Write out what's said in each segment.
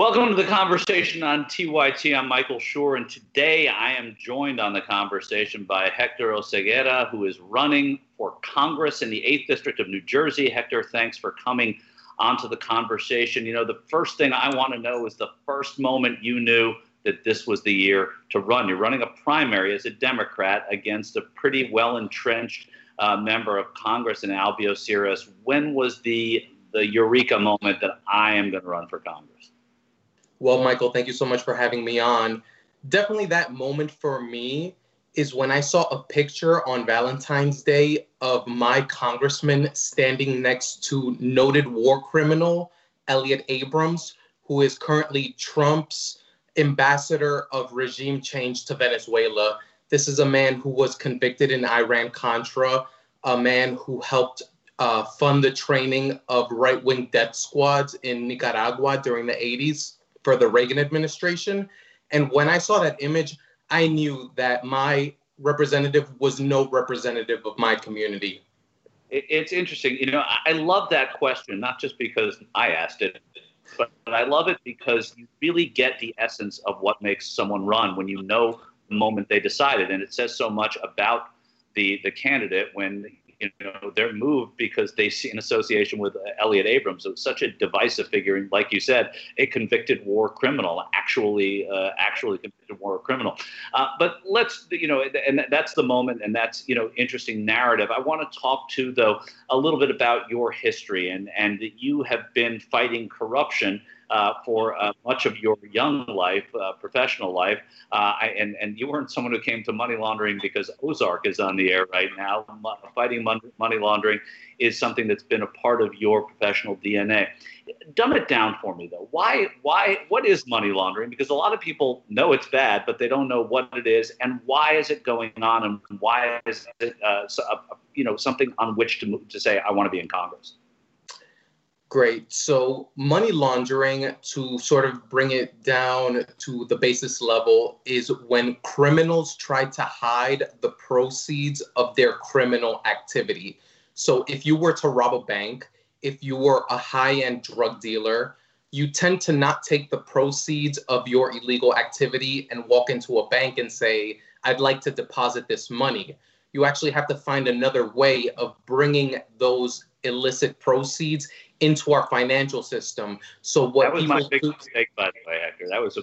Welcome to the conversation on TYT. I'm Michael Shure, and today I am joined on the conversation by Hector Oseguera, who is running for Congress in the 8th District of New Jersey. Hector, thanks for coming onto the conversation. You know, the first thing I want to know is the first moment you knew that this was the year to run. You're running a primary as a Democrat against a pretty well entrenched uh, member of Congress in Albio Sires. When was the the eureka moment that I am going to run for Congress? Well, Michael, thank you so much for having me on. Definitely that moment for me is when I saw a picture on Valentine's Day of my congressman standing next to noted war criminal Elliott Abrams, who is currently Trump's ambassador of regime change to Venezuela. This is a man who was convicted in Iran Contra, a man who helped uh, fund the training of right wing death squads in Nicaragua during the 80s for the Reagan administration. And when I saw that image, I knew that my representative was no representative of my community. It's interesting. You know, I love that question, not just because I asked it, but I love it because you really get the essence of what makes someone run when you know the moment they decided. And it says so much about the, the candidate when you know they're moved because they see an association with Elliott Abrams. Such a divisive figure, and like you said, a convicted war criminal, actually, uh, actually convicted war criminal. Uh, but let's, you know, and that's the moment, and that's you know interesting narrative. I want to talk to though a little bit about your history and and you have been fighting corruption uh, for uh, much of your young life, uh, professional life. Uh, I, and, and you weren't someone who came to money laundering because Ozark is on the air right now. Fighting money laundering is something that's been a part of your professional DNA. Dumb it down for me, though. Why? Why? What is money laundering? Because a lot of people know it's bad, but they don't know what it is, and why is it going on, and why is it, uh, you know, something on which to to say I want to be in Congress. Great. So, money laundering, to sort of bring it down to the basis level, is when criminals try to hide the proceeds of their criminal activity. So, if you were to rob a bank, if you were a high end drug dealer, you tend to not take the proceeds of your illegal activity and walk into a bank and say, I'd like to deposit this money. You actually have to find another way of bringing those illicit proceeds into our financial system. So what that was my big do- mistake, by the way, Hector. That was a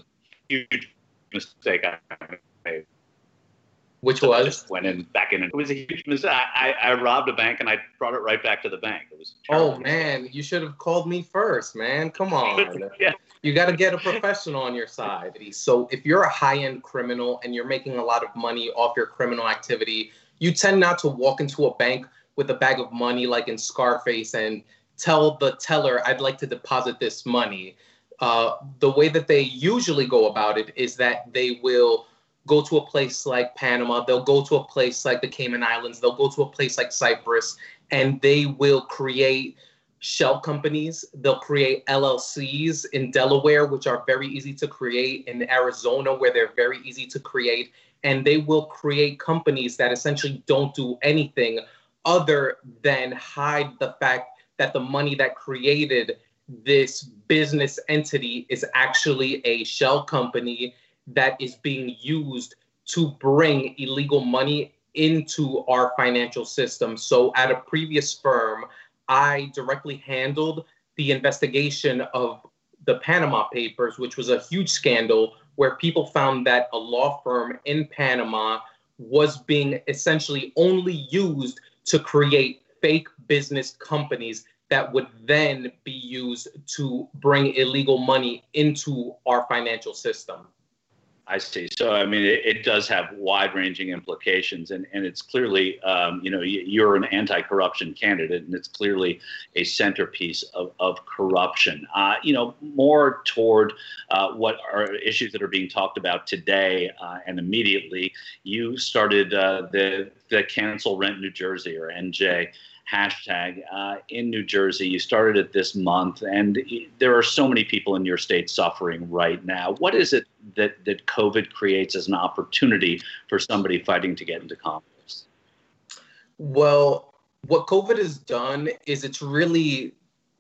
huge mistake I made. Which was? Just went in back in. It was a huge mistake. I, I, robbed a bank and I brought it right back to the bank. It was. Oh man, you should have called me first, man. Come on. yeah. You got to get a professional on your side. So if you're a high-end criminal and you're making a lot of money off your criminal activity, you tend not to walk into a bank with a bag of money like in Scarface and tell the teller, I'd like to deposit this money. Uh, the way that they usually go about it is that they will go to a place like Panama, they'll go to a place like the Cayman Islands, they'll go to a place like Cyprus, and they will create shell companies. They'll create LLCs in Delaware, which are very easy to create, in Arizona, where they're very easy to create. And they will create companies that essentially don't do anything other than hide the fact that the money that created this business entity is actually a shell company that is being used to bring illegal money into our financial system. So, at a previous firm, I directly handled the investigation of the Panama Papers, which was a huge scandal where people found that a law firm in Panama was being essentially only used to create fake business companies that would then be used to bring illegal money into our financial system. I see. So, I mean, it, it does have wide-ranging implications, and, and it's clearly, um, you know, you're an anti-corruption candidate, and it's clearly a centerpiece of, of corruption. Uh, you know, more toward uh, what are issues that are being talked about today, uh, and immediately, you started uh, the the Cancel Rent New Jersey or NJ hashtag uh, in New Jersey. You started it this month, and there are so many people in your state suffering right now. What is it that, that COVID creates as an opportunity for somebody fighting to get into Congress? Well, what COVID has done is it's really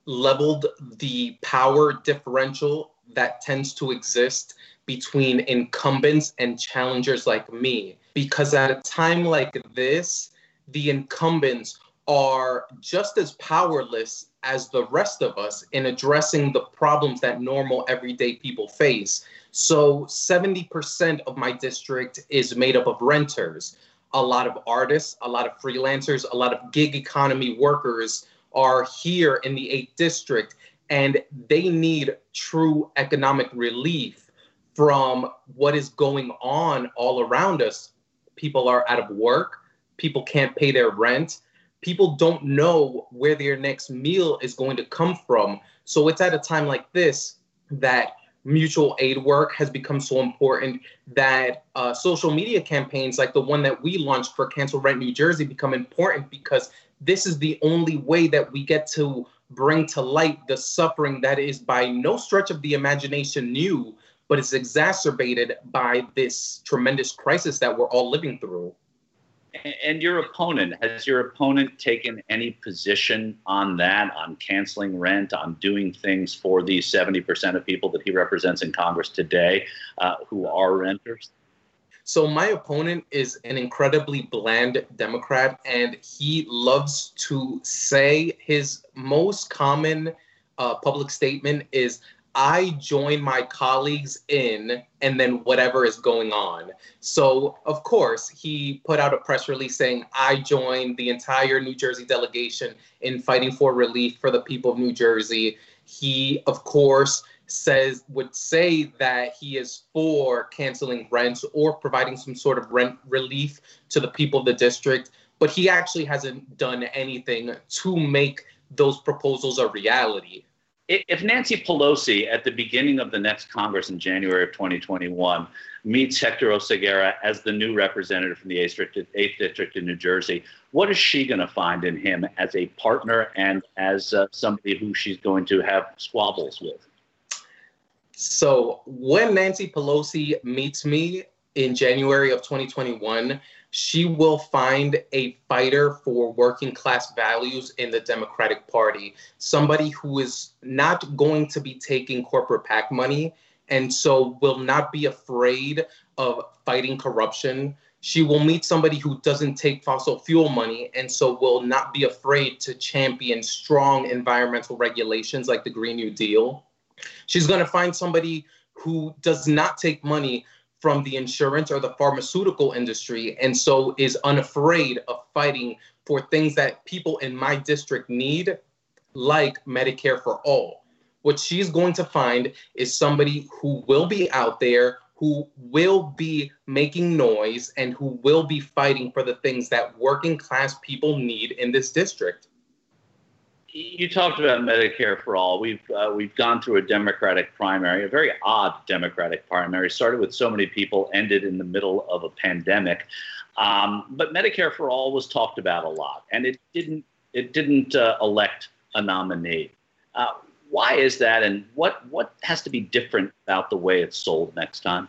leveled the power differential that tends to exist between incumbents and challengers like me. Because at a time like this, the incumbents are just as powerless as the rest of us in addressing the problems that normal everyday people face. So 70% of my district is made up of renters. A lot of artists, a lot of freelancers, a lot of gig economy workers are here in the 8th district and they need true economic relief from what is going on all around us. People are out of work, people can't pay their rent, people don't know where their next meal is going to come from. So it's at a time like this that mutual aid work has become so important that uh, social media campaigns like the one that we launched for Cancel Rent New Jersey become important because this is the only way that we get to bring to light the suffering that is by no stretch of the imagination new, but it's exacerbated by this tremendous crisis that we're all living through. And your opponent, has your opponent taken any position on that, on canceling rent, on doing things for these 70% of people that he represents in Congress today uh, who are renters? So my opponent is an incredibly bland Democrat, and he loves to say his most common uh, public statement is I join my colleagues in, and then whatever is going on. So, of course, he put out a press release saying, I joined the entire New Jersey delegation in fighting for relief for the people of New Jersey. He, of course, says would say that he is for canceling rents or providing some sort of rent relief to the people of the district, but he actually hasn't done anything to make those proposals a reality. If Nancy Pelosi, at the beginning of the next Congress in January of 2021, meets Hector Oseguera as the new representative from the 8th District, in New Jersey, what is she going to find in him as a partner and as uh, somebody who she's going to have squabbles with? So when Nancy Pelosi meets me in January of 2021, she will find a fighter for working class values in the Democratic Party, somebody who is not going to be taking corporate PAC money and so will not be afraid of fighting corruption. She will meet somebody who doesn't take fossil fuel money and so will not be afraid to champion strong environmental regulations like the Green New Deal. She's going to find somebody who does not take money from the insurance or the pharmaceutical industry and so is unafraid of fighting for things that people in my district need, like Medicare for all. What she's going to find is somebody who will be out there, who will be making noise, and who will be fighting for the things that working class people need in this district you talked about Medicare for all. We've uh, we've gone through a Democratic primary, a very odd Democratic primary. Started with so many people, ended in the middle of a pandemic. Um, but Medicare for all was talked about a lot, and it didn't it didn't uh, elect a nominee. Uh, why is that, and what what has to be different about the way it's sold next time?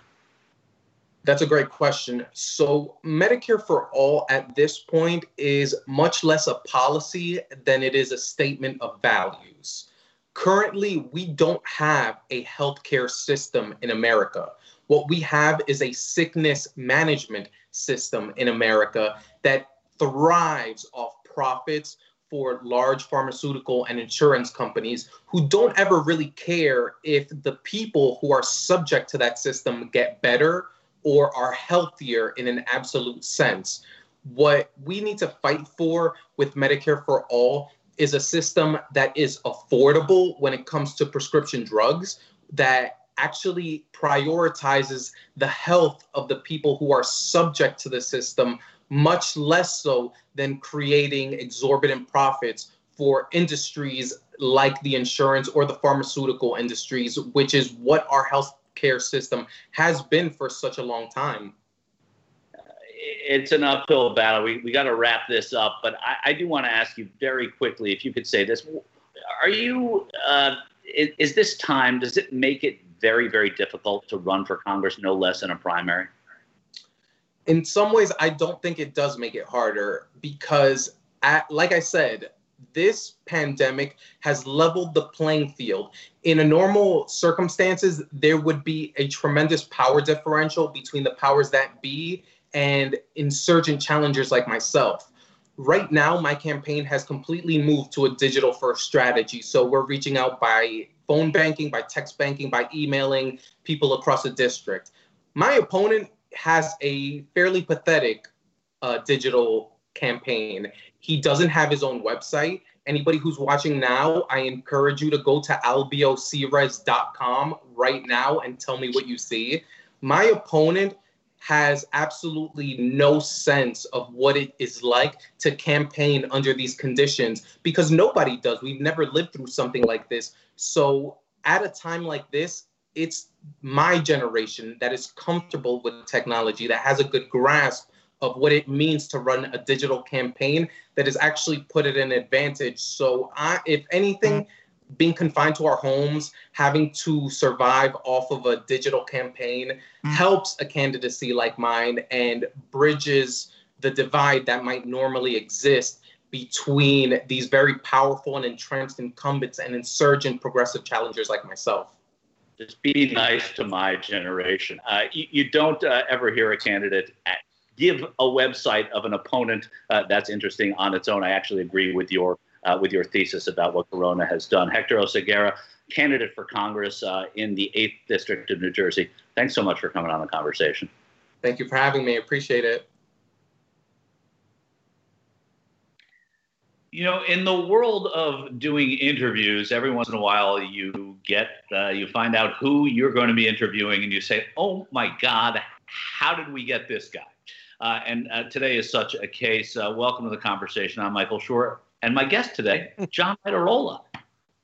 That's a great question. So, Medicare for All at this point is much less a policy than it is a statement of values. Currently, we don't have a healthcare system in America. What we have is a sickness management system in America that thrives off profits for large pharmaceutical and insurance companies who don't ever really care if the people who are subject to that system get better or are healthier in an absolute sense. What we need to fight for with Medicare for All is a system that is affordable when it comes to prescription drugs, that actually prioritizes the health of the people who are subject to the system, much less so than creating exorbitant profits for industries like the insurance or the pharmaceutical industries, which is what our health care system has been for such a long time. It's an uphill battle. We, we got to wrap this up, but I, I do want to ask you very quickly if you could say this. Are you, uh, is, is this time, does it make it very, very difficult to run for Congress, no less than a primary? In some ways, I don't think it does make it harder because, at, like I said, this pandemic has leveled the playing field. In a normal circumstances, there would be a tremendous power differential between the powers that be and insurgent challengers like myself. Right now, my campaign has completely moved to a digital first strategy. So we're reaching out by phone banking, by text banking, by emailing people across the district. My opponent has a fairly pathetic uh, digital campaign. He doesn't have his own website. Anybody who's watching now, I encourage you to go to albiosires.com right now and tell me what you see. My opponent has absolutely no sense of what it is like to campaign under these conditions because nobody does. We've never lived through something like this. So, at a time like this, it's my generation that is comfortable with technology, that has a good grasp of what it means to run a digital campaign that has actually put it in advantage. So, I, if anything, being confined to our homes, having to survive off of a digital campaign mm-hmm. helps a candidacy like mine and bridges the divide that might normally exist between these very powerful and entrenched incumbents and insurgent progressive challengers like myself. Just be nice to my generation. Uh, you, you, don't uh, ever hear a candidate give a website of an opponent uh, that's interesting on its own. I actually agree with your uh, with your thesis about what Corona has done. Hector Oseguera, candidate for Congress uh, in the 8th District of New Jersey. Thanks so much for coming on the conversation. Thank you for having me. Appreciate it. You know, in the world of doing interviews, every once in a while you get, uh, you find out who you're going to be interviewing, and you say, "Oh my God, how did we get this guy?" Uh, and uh, today is such a case. Uh, welcome to the conversation. I'm Michael Shure. And my guest today, John Iadarola.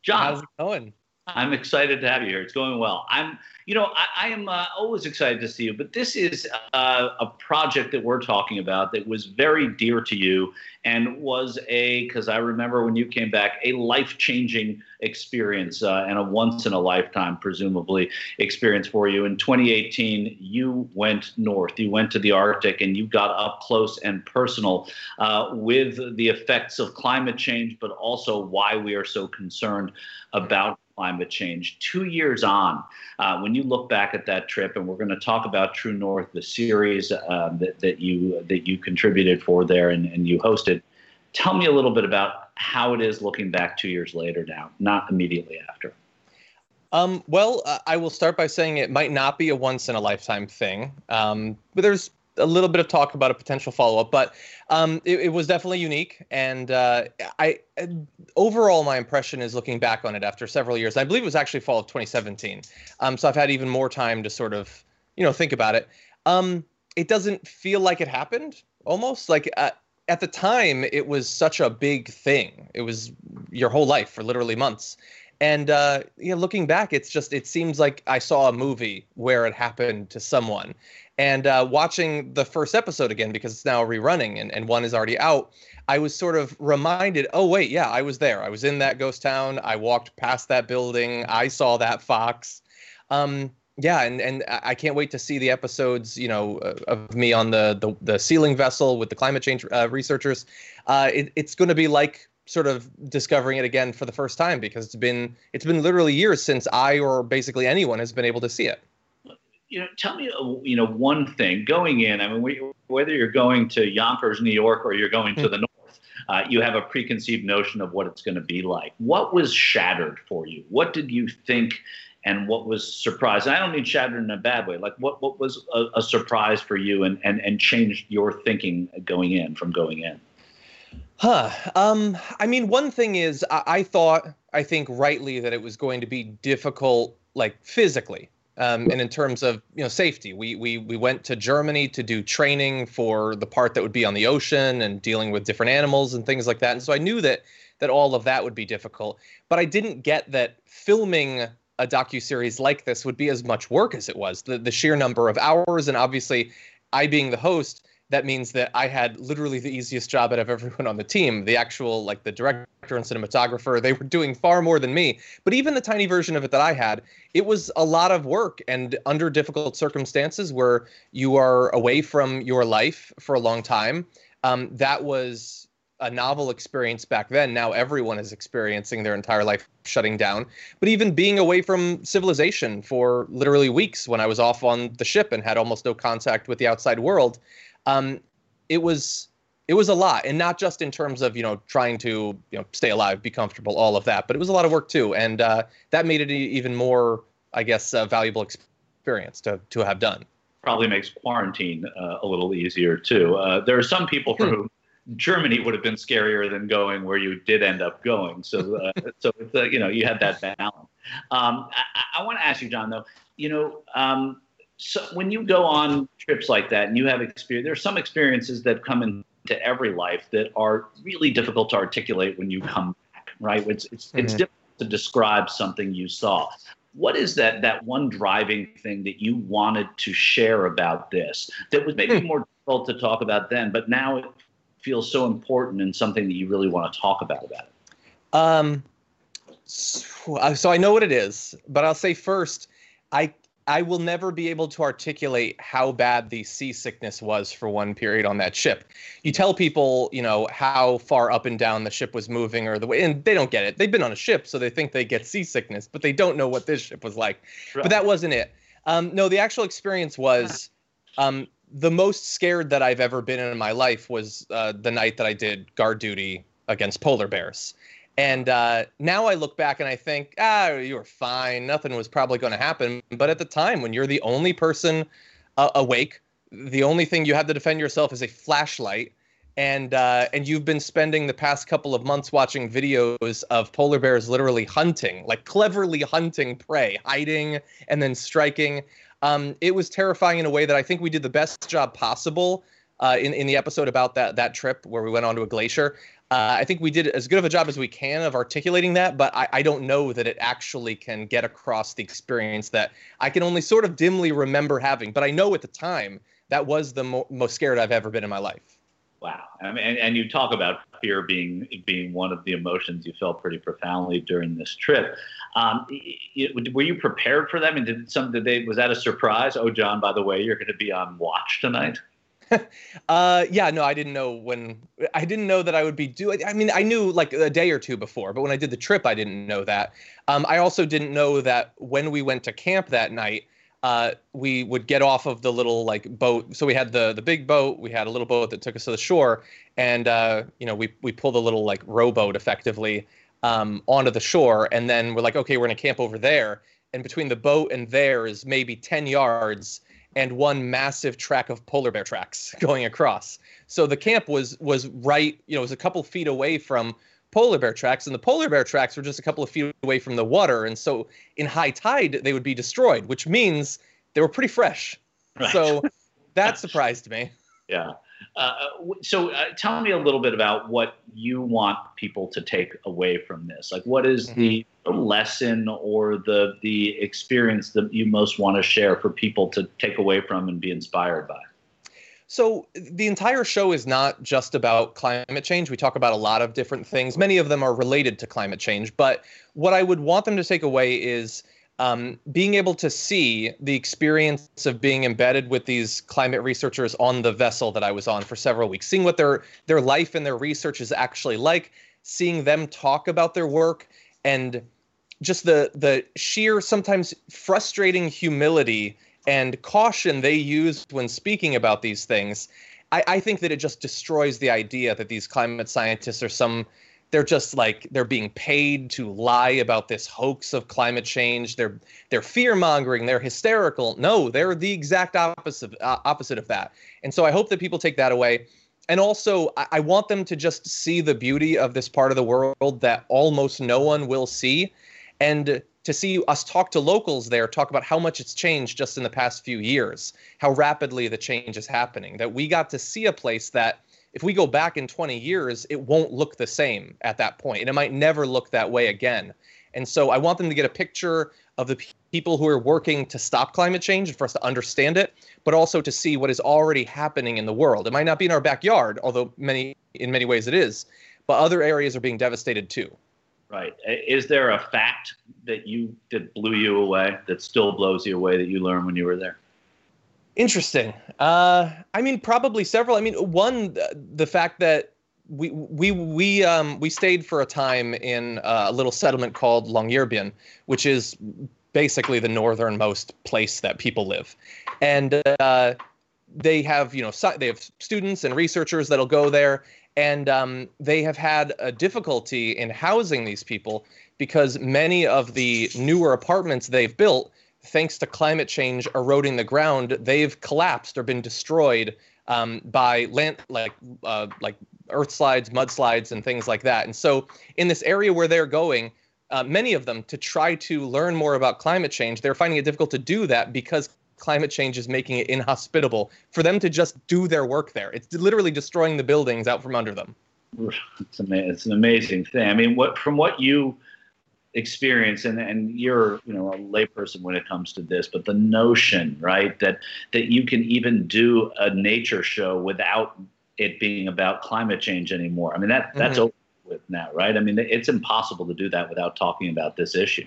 John, how's it going? I'm excited to have you here. It's going well. I'm, you know, I, I am uh, always excited to see you, but this is uh, a project that we're talking about that was very dear to you and was a, because I remember when you came back, a life changing experience uh, and a once in a lifetime, presumably, experience for you. In 2018, you went north, you went to the Arctic, and you got up close and personal uh, with the effects of climate change, but also why we are so concerned about climate change. Two years on, uh, when you look back at that trip, and we're going to talk about True North, the series uh, that, that you that you contributed for there and, and you hosted. Tell me a little bit about how it is looking back two years later now, not immediately after. Um, well, uh, I will start by saying it might not be a once in a lifetime thing, um, but there's a little bit of talk about a potential follow up, but um, it, it, was definitely unique. And uh, I overall, my impression is looking back on it after several years. I believe it was actually fall of 2017. Um, so I've had even more time to sort of you know think about it. Um, it doesn't feel like it happened. Almost like uh, at the time, it was such a big thing. It was your whole life for literally months. And uh, you know, looking back, it's just it seems like I saw a movie where it happened to someone, and uh, watching the first episode again because it's now rerunning and, and one is already out, I was sort of reminded, oh wait, yeah, I was there. I was in that ghost town. I walked past that building. I saw that fox. Um, yeah, and and I can't wait to see the episodes, you know, uh, of me on the the, the sealing vessel with the climate change uh, researchers. Uh, it, it's going to be like sort of discovering it again for the first time because it's been it's been literally years since I or basically anyone has been able to see it you know, tell me, you know, one thing going in. I mean, we, whether you're going to Yonkers, New York, or you're going to hmm. the north, uh, you have a preconceived notion of what it's going to be like. What was shattered for you? What did you think, and what was surprised? I don't mean shattered in a bad way. Like, what what was a, a surprise for you, and and and changed your thinking going in from going in? Huh. Um. I mean, one thing is, I, I thought, I think rightly, that it was going to be difficult, like physically um, and in terms of you know safety, we we we went to Germany to do training for the part that would be on the ocean and dealing with different animals and things like that. And so I knew that that all of that would be difficult, but I didn't get that filming a docu series like this would be as much work as it was. The the sheer number of hours, and obviously, I being the host, that means that I had literally the easiest job out of everyone on the team. The actual, like the director and cinematographer, they were doing far more than me. But even the tiny version of it that I had, it was a lot of work and under difficult circumstances where you are away from your life for a long time. Um, that was a novel experience back then. Now everyone is experiencing their entire life shutting down. But even being away from civilization for literally weeks when I was off on the ship and had almost no contact with the outside world, um, it was it was a lot, and not just in terms of you know trying to you know stay alive, be comfortable, all of that, but it was a lot of work too, and uh, that made it even more, I guess, uh, valuable experience to to have done. Probably makes quarantine uh, a little easier too. Uh, there are some people for hmm. whom Germany would have been scarier than going where you did end up going. So, uh, so uh, you know, you had that balance. Um, I, I want to ask you, John, though. You know, um, so when you go on trips like that and you have experience, there are some experiences that come into every life that are really difficult to articulate when you come back. Right? It's it's, mm-hmm. it's difficult to describe something you saw. What is that that one driving thing that you wanted to share about this that was maybe hmm. more difficult to talk about then, but now it feels so important and something that you really want to talk about about it? Um, so, so I know what it is, but I'll say first, I I will never be able to articulate how bad the seasickness was for one period on that ship. You tell people, you know, how far up and down the ship was moving or the way, and they don't get it. They've been on a ship, so they think they get seasickness, but they don't know what this ship was like. Right. But that wasn't it. Um, no, the actual experience was um, the most scared that I've ever been in my life was uh, the night that I did guard duty against polar bears. And uh, now I look back and I think, ah, you were fine. Nothing was probably going to happen. But at the time, when you're the only person uh, awake, the only thing you have to defend yourself is a flashlight, and uh, and you've been spending the past couple of months watching videos of polar bears literally hunting, like cleverly hunting prey, hiding and then striking. Um, it was terrifying in a way that I think we did the best job possible uh, in in the episode about that that trip where we went onto a glacier. Uh, I think we did as good of a job as we can of articulating that, but I, I, don't know that it actually can get across the experience that I can only sort of dimly remember having. But I know at the time that was the mo- most scared I've ever been in my life. Wow, I mean, and, and you talk about fear being being one of the emotions you felt pretty profoundly during this trip. Um, were you prepared for them? And did some did they was that a surprise? Oh, John, by the way, you're going to be on watch tonight. uh, yeah, no, I didn't know when. I didn't know that I would be doing. I mean, I knew like a day or two before, but when I did the trip, I didn't know that. Um, I also didn't know that when we went to camp that night, uh, we would get off of the little like boat. So we had the the big boat. We had a little boat that took us to the shore, and uh, you know we we pulled a little like rowboat effectively um, onto the shore, and then we're like, okay, we're gonna camp over there. And between the boat and there is maybe ten yards, and one massive track of polar bear tracks going across. So the camp was was right, you know, it was a couple feet away from polar bear tracks, and the polar bear tracks were just a couple of feet away from the water. And so in high tide, they would be destroyed, which means they were pretty fresh. Right. So that surprised me. Yeah. Uh, so uh, tell me a little bit about what you want people to take away from this. Like, what is mm-hmm. the lesson or the the experience that you most want to share for people to take away from and be inspired by? So the entire show is not just about climate change. We talk about a lot of different things. Many of them are related to climate change, but what I would want them to take away is um, being able to see the experience of being embedded with these climate researchers on the vessel that I was on for several weeks, seeing what their their life and their research is actually like, seeing them talk about their work, and just the the sheer sometimes frustrating humility and caution they use when speaking about these things. I, I think that it just destroys the idea that these climate scientists are some they're just like they're being paid to lie about this hoax of climate change. They're they're fear mongering they're hysterical. No they're the exact opposite uh, opposite of that. And so i hope that people take that away. And also I, I want them to just see the beauty of this part of the world that almost no one will see. And to see us talk to locals there talk about how much it's changed just in the past few years how rapidly the change is happening that we got to see a place that if we go back in 20 years, it won't look the same at that point, and it might never look that way again. And so I want them to get a picture of the people who are working to stop climate change and for us to understand it, but also to see what is already happening in the world. It might not be in our backyard, although many in many ways it is, but other areas are being devastated too. Right. Is there a fact that you that blew you away that still blows you away that you learned when you were there? Interesting. Uh, I mean, probably several. I mean, one, the fact that we we we um we stayed for a time in uh, a little settlement called Longyearbyen, which is basically the northernmost place that people live, and uh, they have you know they have students and researchers that'll go there, and um, they have had a difficulty in housing these people because many of the newer apartments they've built, thanks to climate change eroding the ground, they've collapsed or been destroyed um, by land like uh, like earth slides, mudslides, and things like that. And so, in this area where they're going, uh, many of them to try to learn more about climate change, they're finding it difficult to do that because climate change is making it inhospitable for them to just do their work there. It's literally destroying the buildings out from under them. It's, an amazing thing. I mean, what from what you experience and, and you're you know a layperson when it comes to this but the notion right that that you can even do a nature show without it being about climate change anymore i mean that that's mm-hmm. over with now right i mean it's impossible to do that without talking about this issue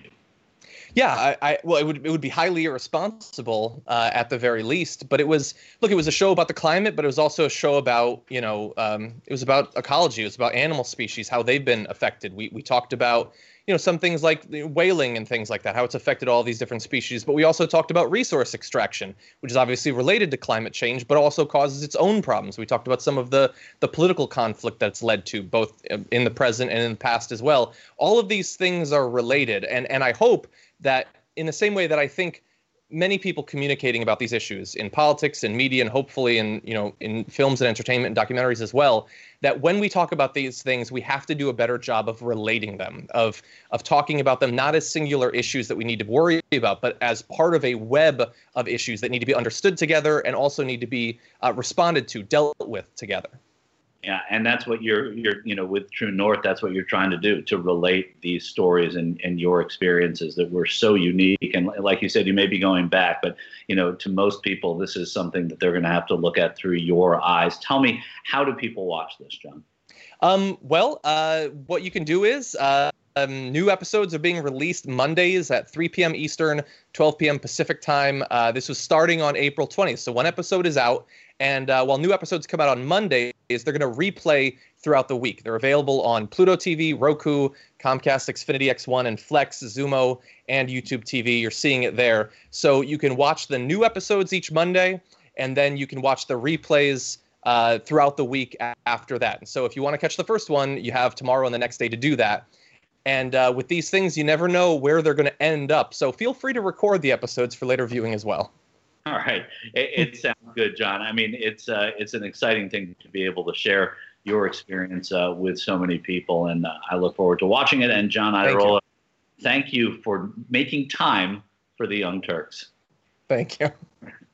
yeah, I, I, well, it would it would be highly irresponsible uh, at the very least. But it was look, it was a show about the climate, but it was also a show about you know um, it was about ecology, it was about animal species, how they've been affected. We we talked about you know some things like whaling and things like that how it's affected all these different species. But we also talked about resource extraction which is obviously related to climate change but also causes its own problems. We talked about some of the the political conflict that's led to both in the present and in the past as well. All of these things are related. And and i hope that in the same way that i think many people communicating about these issues in politics and media and hopefully in you know in films and entertainment and documentaries as well that when we talk about these things we have to do a better job of relating them of of talking about them not as singular issues that we need to worry about but as part of a web of issues that need to be understood together and also need to be uh, responded to dealt with together yeah, and that's what you're you're you know with True North. That's what you're trying to do to relate these stories and and your experiences that were so unique. And like you said, you may be going back, but you know to most people, this is something that they're going to have to look at through your eyes. Tell me, how do people watch this, John? Um, well, uh, what you can do is. Uh, um, new episodes are being released Mondays at 3 p.m. Eastern, 12 p.m. Pacific time. Uh, this was starting on April 20th. So one episode is out, and uh, while new episodes come out on Mondays, they're going to replay throughout the week. They're available on Pluto TV, Roku, Comcast Xfinity X1 and Flex, Xumo, and YouTube TV. You're seeing it there. So you can watch the new episodes each Monday, and then you can watch the replays uh, throughout the week after that. And so if you want to catch the first one, you have tomorrow and the next day to do that. And uh, with these things, you never know where they're going to end up. So feel free to record the episodes for later viewing as well. All right, it, it sounds good, John. I mean, it's uh, it's an exciting thing to be able to share your experience uh, with so many people, and uh, I look forward to watching it. And John Iadarola, thank, thank you for making time for the Young Turks. Thank you.